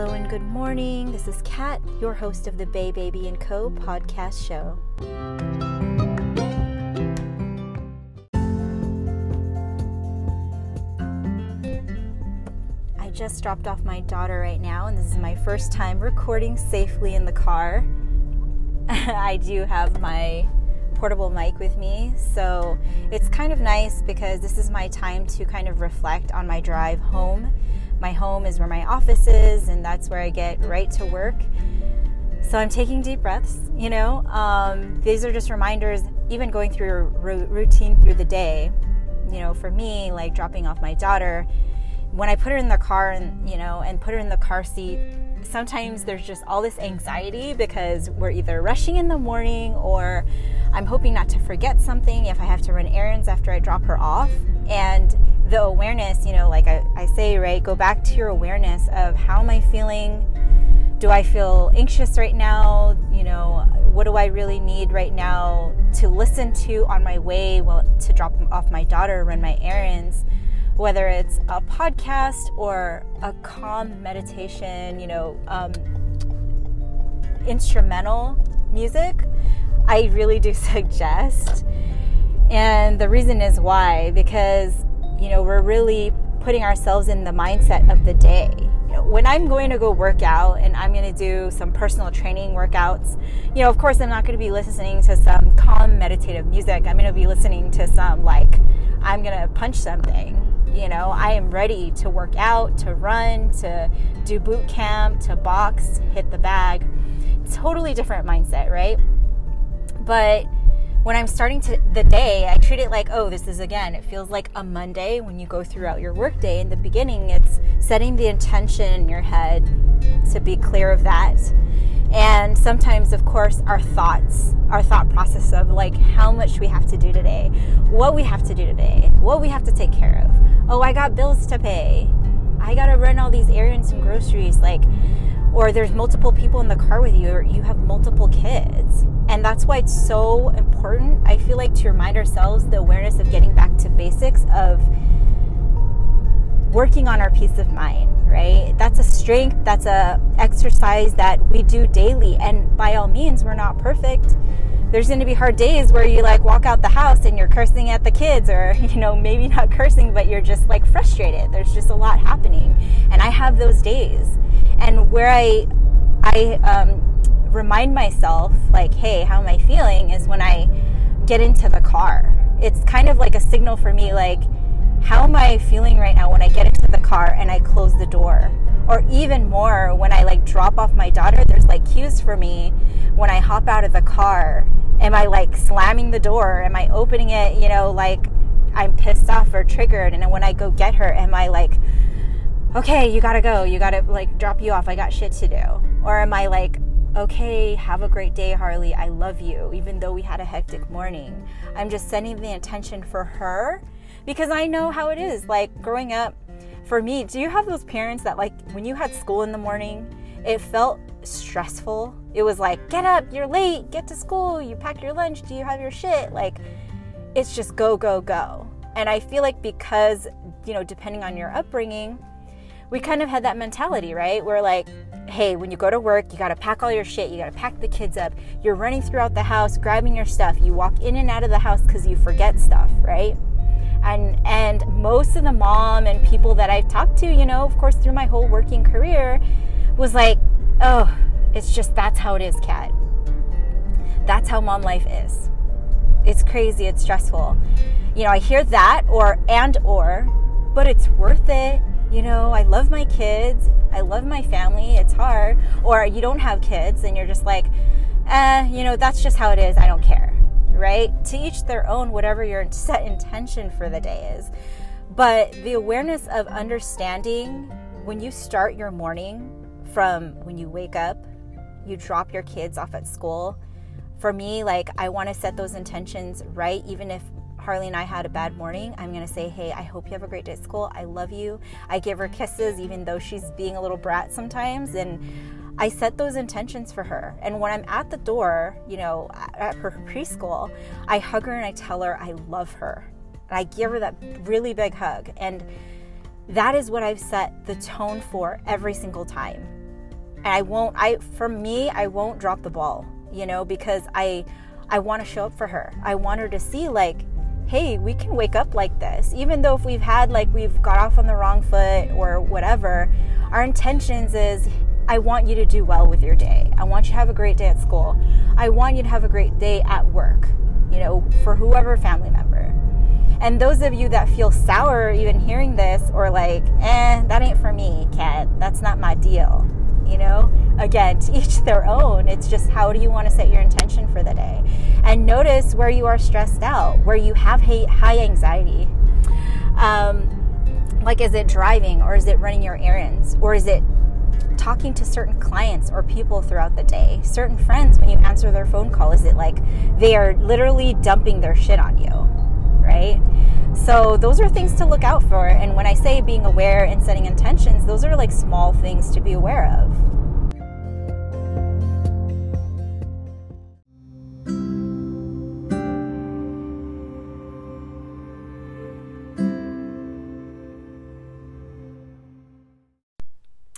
Hello and good morning. This is Kat, your host of the Bay Baby and Co podcast show. I just dropped off my daughter right now, and this is my first time recording safely in the car. I do have my portable mic with me, so it's kind of nice because this is my time to kind of reflect on my drive home my home is where my office is, and that's where I get right to work. So I'm taking deep breaths, you know. Um, these are just reminders, even going through a routine through the day. You know, for me, like dropping off my daughter, when I put her in the car and, you know, and put her in the car seat, sometimes there's just all this anxiety because we're either rushing in the morning or I'm hoping not to forget something if I have to run errands after I drop her off. And the awareness, you know, like I, I say, right, go back to your awareness of how am I feeling? Do I feel anxious right now? You know, what do I really need right now to listen to on my way well, to drop off my daughter, run my errands? Whether it's a podcast or a calm meditation, you know, um, instrumental music, I really do suggest. And the reason is why, because you know, we're really putting ourselves in the mindset of the day. You know, when I'm going to go work out and I'm going to do some personal training workouts, you know, of course, I'm not going to be listening to some calm meditative music. I'm going to be listening to some like, I'm going to punch something. You know, I am ready to work out, to run, to do boot camp, to box, hit the bag. Totally different mindset, right? But when I'm starting to the day, I treat it like, oh, this is again, it feels like a Monday when you go throughout your workday. In the beginning, it's setting the intention in your head to be clear of that. And sometimes, of course, our thoughts, our thought process of like how much we have to do today, what we have to do today, what we have to take care of. Oh, I got bills to pay. I got to run all these errands and groceries. Like, or there's multiple people in the car with you, or you have multiple kids. And that's why it's so important, I feel like, to remind ourselves the awareness of getting back to basics of working on our peace of mind, right? That's a strength, that's a exercise that we do daily. And by all means, we're not perfect. There's going to be hard days where you like walk out the house and you're cursing at the kids or, you know, maybe not cursing, but you're just like frustrated. There's just a lot happening. And I have those days and where I I um, remind myself like, hey, how am I feeling? Is when I get into the car. It's kind of like a signal for me, like, how am I feeling right now when I get into the car and I close the door? Or even more, when I like drop off my daughter, there's like cues for me when I hop out of the car. Am I like slamming the door? Am I opening it, you know, like I'm pissed off or triggered? And when I go get her, am I like, okay, you gotta go. You gotta like drop you off. I got shit to do. Or am I like, okay, have a great day, Harley. I love you, even though we had a hectic morning. I'm just sending the intention for her because I know how it is. Like growing up, for me, do you have those parents that like when you had school in the morning, it felt stressful? It was like, get up, you're late, get to school, you pack your lunch, do you have your shit? Like, it's just go, go, go. And I feel like because, you know, depending on your upbringing, we kind of had that mentality, right? We're like, hey, when you go to work, you got to pack all your shit, you got to pack the kids up. You're running throughout the house, grabbing your stuff. You walk in and out of the house cuz you forget stuff, right? And and most of the mom and people that I've talked to, you know, of course through my whole working career was like, "Oh, it's just that's how it is, Kat. That's how mom life is. It's crazy, it's stressful." You know, I hear that or and or, but it's worth it you know, I love my kids, I love my family, it's hard. Or you don't have kids and you're just like, eh, you know, that's just how it is, I don't care, right? To each their own, whatever your set intention for the day is. But the awareness of understanding when you start your morning from when you wake up, you drop your kids off at school. For me, like, I want to set those intentions right, even if Harley and I had a bad morning, I'm going to say, Hey, I hope you have a great day at school. I love you. I give her kisses, even though she's being a little brat sometimes. And I set those intentions for her. And when I'm at the door, you know, at her preschool, I hug her and I tell her I love her. And I give her that really big hug. And that is what I've set the tone for every single time. And I won't I for me, I won't drop the ball, you know, because I I want to show up for her. I want her to see like hey, we can wake up like this. Even though if we've had like we've got off on the wrong foot or whatever, our intentions is I want you to do well with your day. I want you to have a great day at school. I want you to have a great day at work, you know, for whoever family member. And those of you that feel sour even hearing this or like, eh, that ain't for me, Kat. That's not my deal. You know, again, to each their own. It's just how do you want to set your intention for the day? And notice where you are stressed out, where you have high anxiety. Um, like, is it driving or is it running your errands or is it talking to certain clients or people throughout the day, certain friends when you answer their phone call? Is it like they are literally dumping their shit on you, right? So, those are things to look out for. And when I say being aware and setting intentions, those are like small things to be aware of.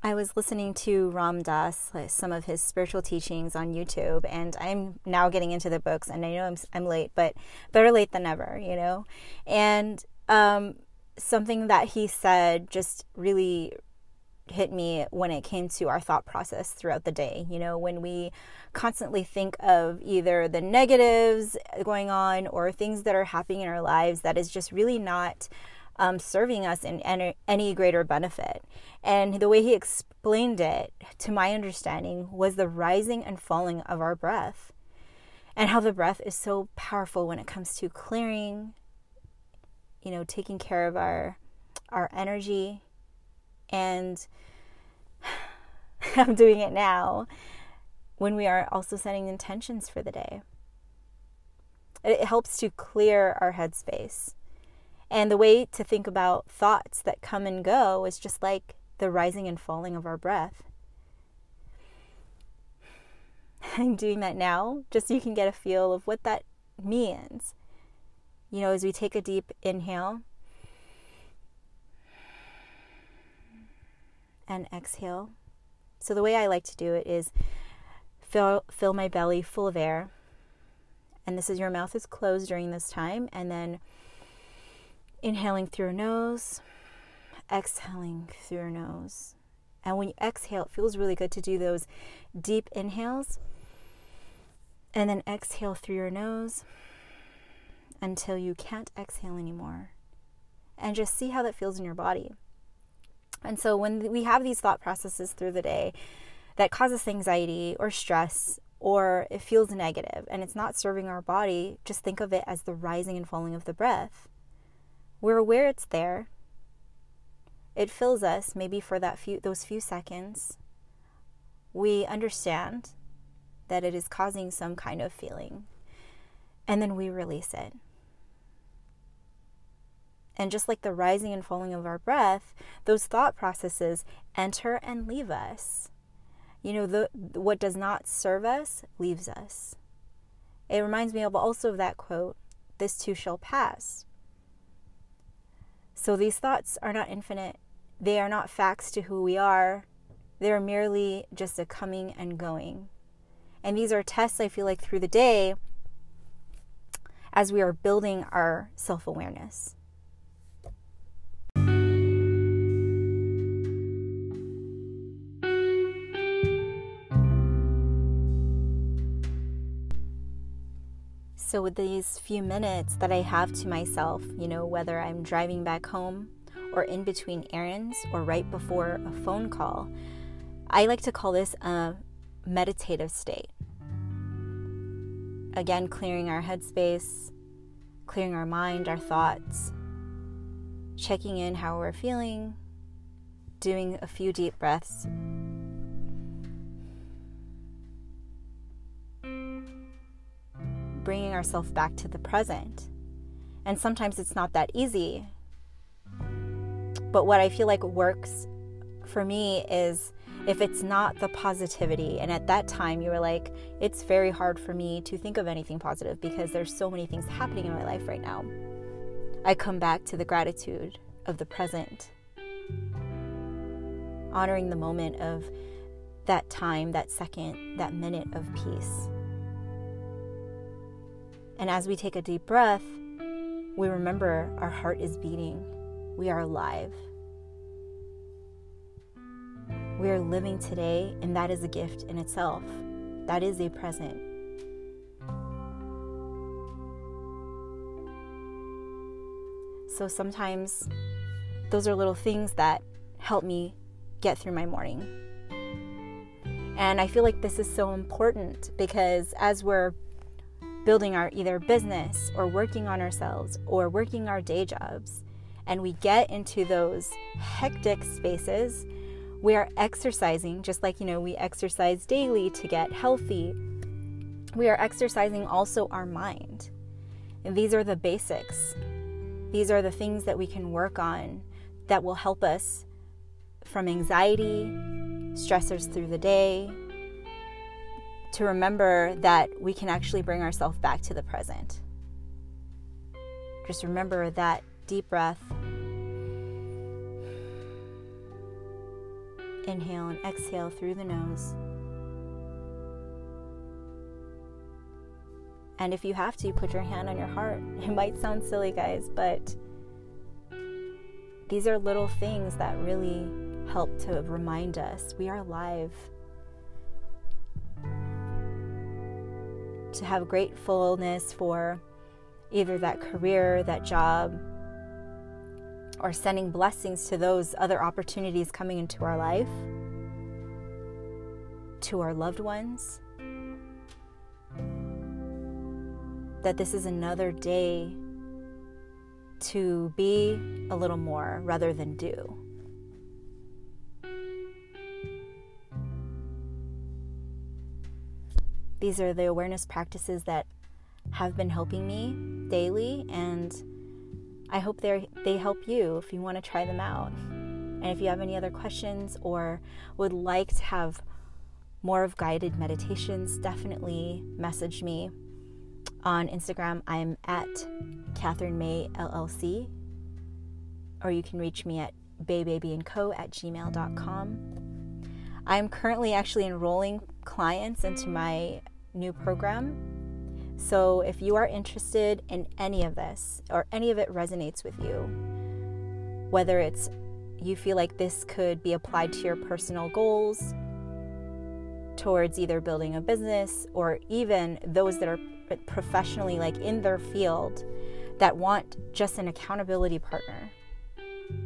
I was listening to Ram Dass, some of his spiritual teachings on YouTube, and I'm now getting into the books. And I know I'm, I'm late, but better late than never, you know? And um, something that he said just really hit me when it came to our thought process throughout the day. You know, when we constantly think of either the negatives going on or things that are happening in our lives that is just really not um, serving us in any, any greater benefit. And the way he explained it, to my understanding, was the rising and falling of our breath. And how the breath is so powerful when it comes to clearing, you know, taking care of our our energy and I'm doing it now when we are also setting intentions for the day. It helps to clear our headspace. And the way to think about thoughts that come and go is just like the rising and falling of our breath. I'm doing that now just so you can get a feel of what that means. You know, as we take a deep inhale and exhale. So, the way I like to do it is fill, fill my belly full of air. And this is your mouth is closed during this time. And then Inhaling through your nose, exhaling through your nose. And when you exhale, it feels really good to do those deep inhales and then exhale through your nose until you can't exhale anymore. And just see how that feels in your body. And so when we have these thought processes through the day that cause us anxiety or stress or it feels negative and it's not serving our body, just think of it as the rising and falling of the breath. We're aware it's there. It fills us maybe for that few those few seconds. We understand that it is causing some kind of feeling. And then we release it. And just like the rising and falling of our breath, those thought processes enter and leave us. You know, the, what does not serve us leaves us. It reminds me also of that quote, this too shall pass. So these thoughts are not infinite. They are not facts to who we are. They're merely just a coming and going. And these are tests, I feel like, through the day as we are building our self awareness. So, with these few minutes that I have to myself, you know, whether I'm driving back home or in between errands or right before a phone call, I like to call this a meditative state. Again, clearing our headspace, clearing our mind, our thoughts, checking in how we're feeling, doing a few deep breaths bringing ourselves back to the present. And sometimes it's not that easy. But what I feel like works for me is if it's not the positivity, and at that time you were like, it's very hard for me to think of anything positive because there's so many things happening in my life right now. I come back to the gratitude of the present, honoring the moment of that time, that second, that minute of peace. And as we take a deep breath, we remember our heart is beating. We are alive. We are living today, and that is a gift in itself. That is a present. So sometimes those are little things that help me get through my morning. And I feel like this is so important because as we're building our either business or working on ourselves or working our day jobs, and we get into those hectic spaces, we are exercising just like you know we exercise daily to get healthy. We are exercising also our mind. And these are the basics. These are the things that we can work on that will help us from anxiety, stressors through the day, to remember that we can actually bring ourselves back to the present. Just remember that deep breath. Inhale and exhale through the nose. And if you have to, put your hand on your heart. It might sound silly, guys, but these are little things that really help to remind us we are alive. To have gratefulness for either that career, that job, or sending blessings to those other opportunities coming into our life, to our loved ones that this is another day to be a little more rather than do. These are the awareness practices that have been helping me daily, and I hope they they help you if you want to try them out. And if you have any other questions or would like to have more of guided meditations, definitely message me on Instagram, I'm at Catherine May LLC, or you can reach me at baybabyandco at gmail.com. I'm currently actually enrolling clients into my new program. So if you are interested in any of this or any of it resonates with you, whether it's you feel like this could be applied to your personal goals, towards either building a business or even those that are professionally like in their field that want just an accountability partner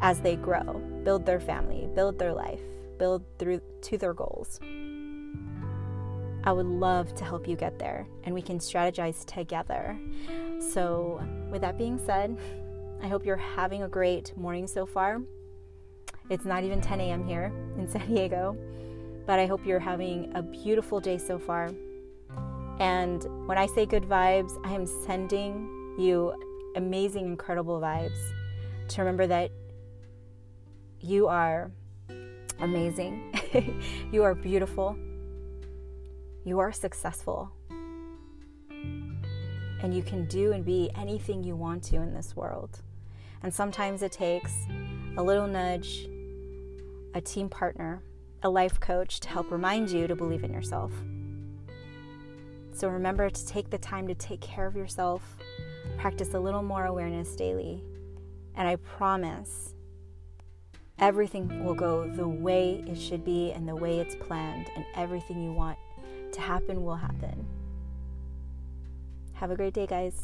as they grow, build their family, build their life, build through to their goals. I would love to help you get there and we can strategize together. So, with that being said, I hope you're having a great morning so far. It's not even 10 a.m. here in San Diego, but I hope you're having a beautiful day so far. And when I say good vibes, I am sending you amazing, incredible vibes to remember that you are amazing, you are beautiful, you are successful, and you can do and be anything you want to in this world. And sometimes it takes a little nudge, a team partner, a life coach to help remind you to believe in yourself. So remember to take the time to take care of yourself, practice a little more awareness daily, and I promise everything will go the way it should be and the way it's planned, and everything you want to happen will happen. Have a great day, guys.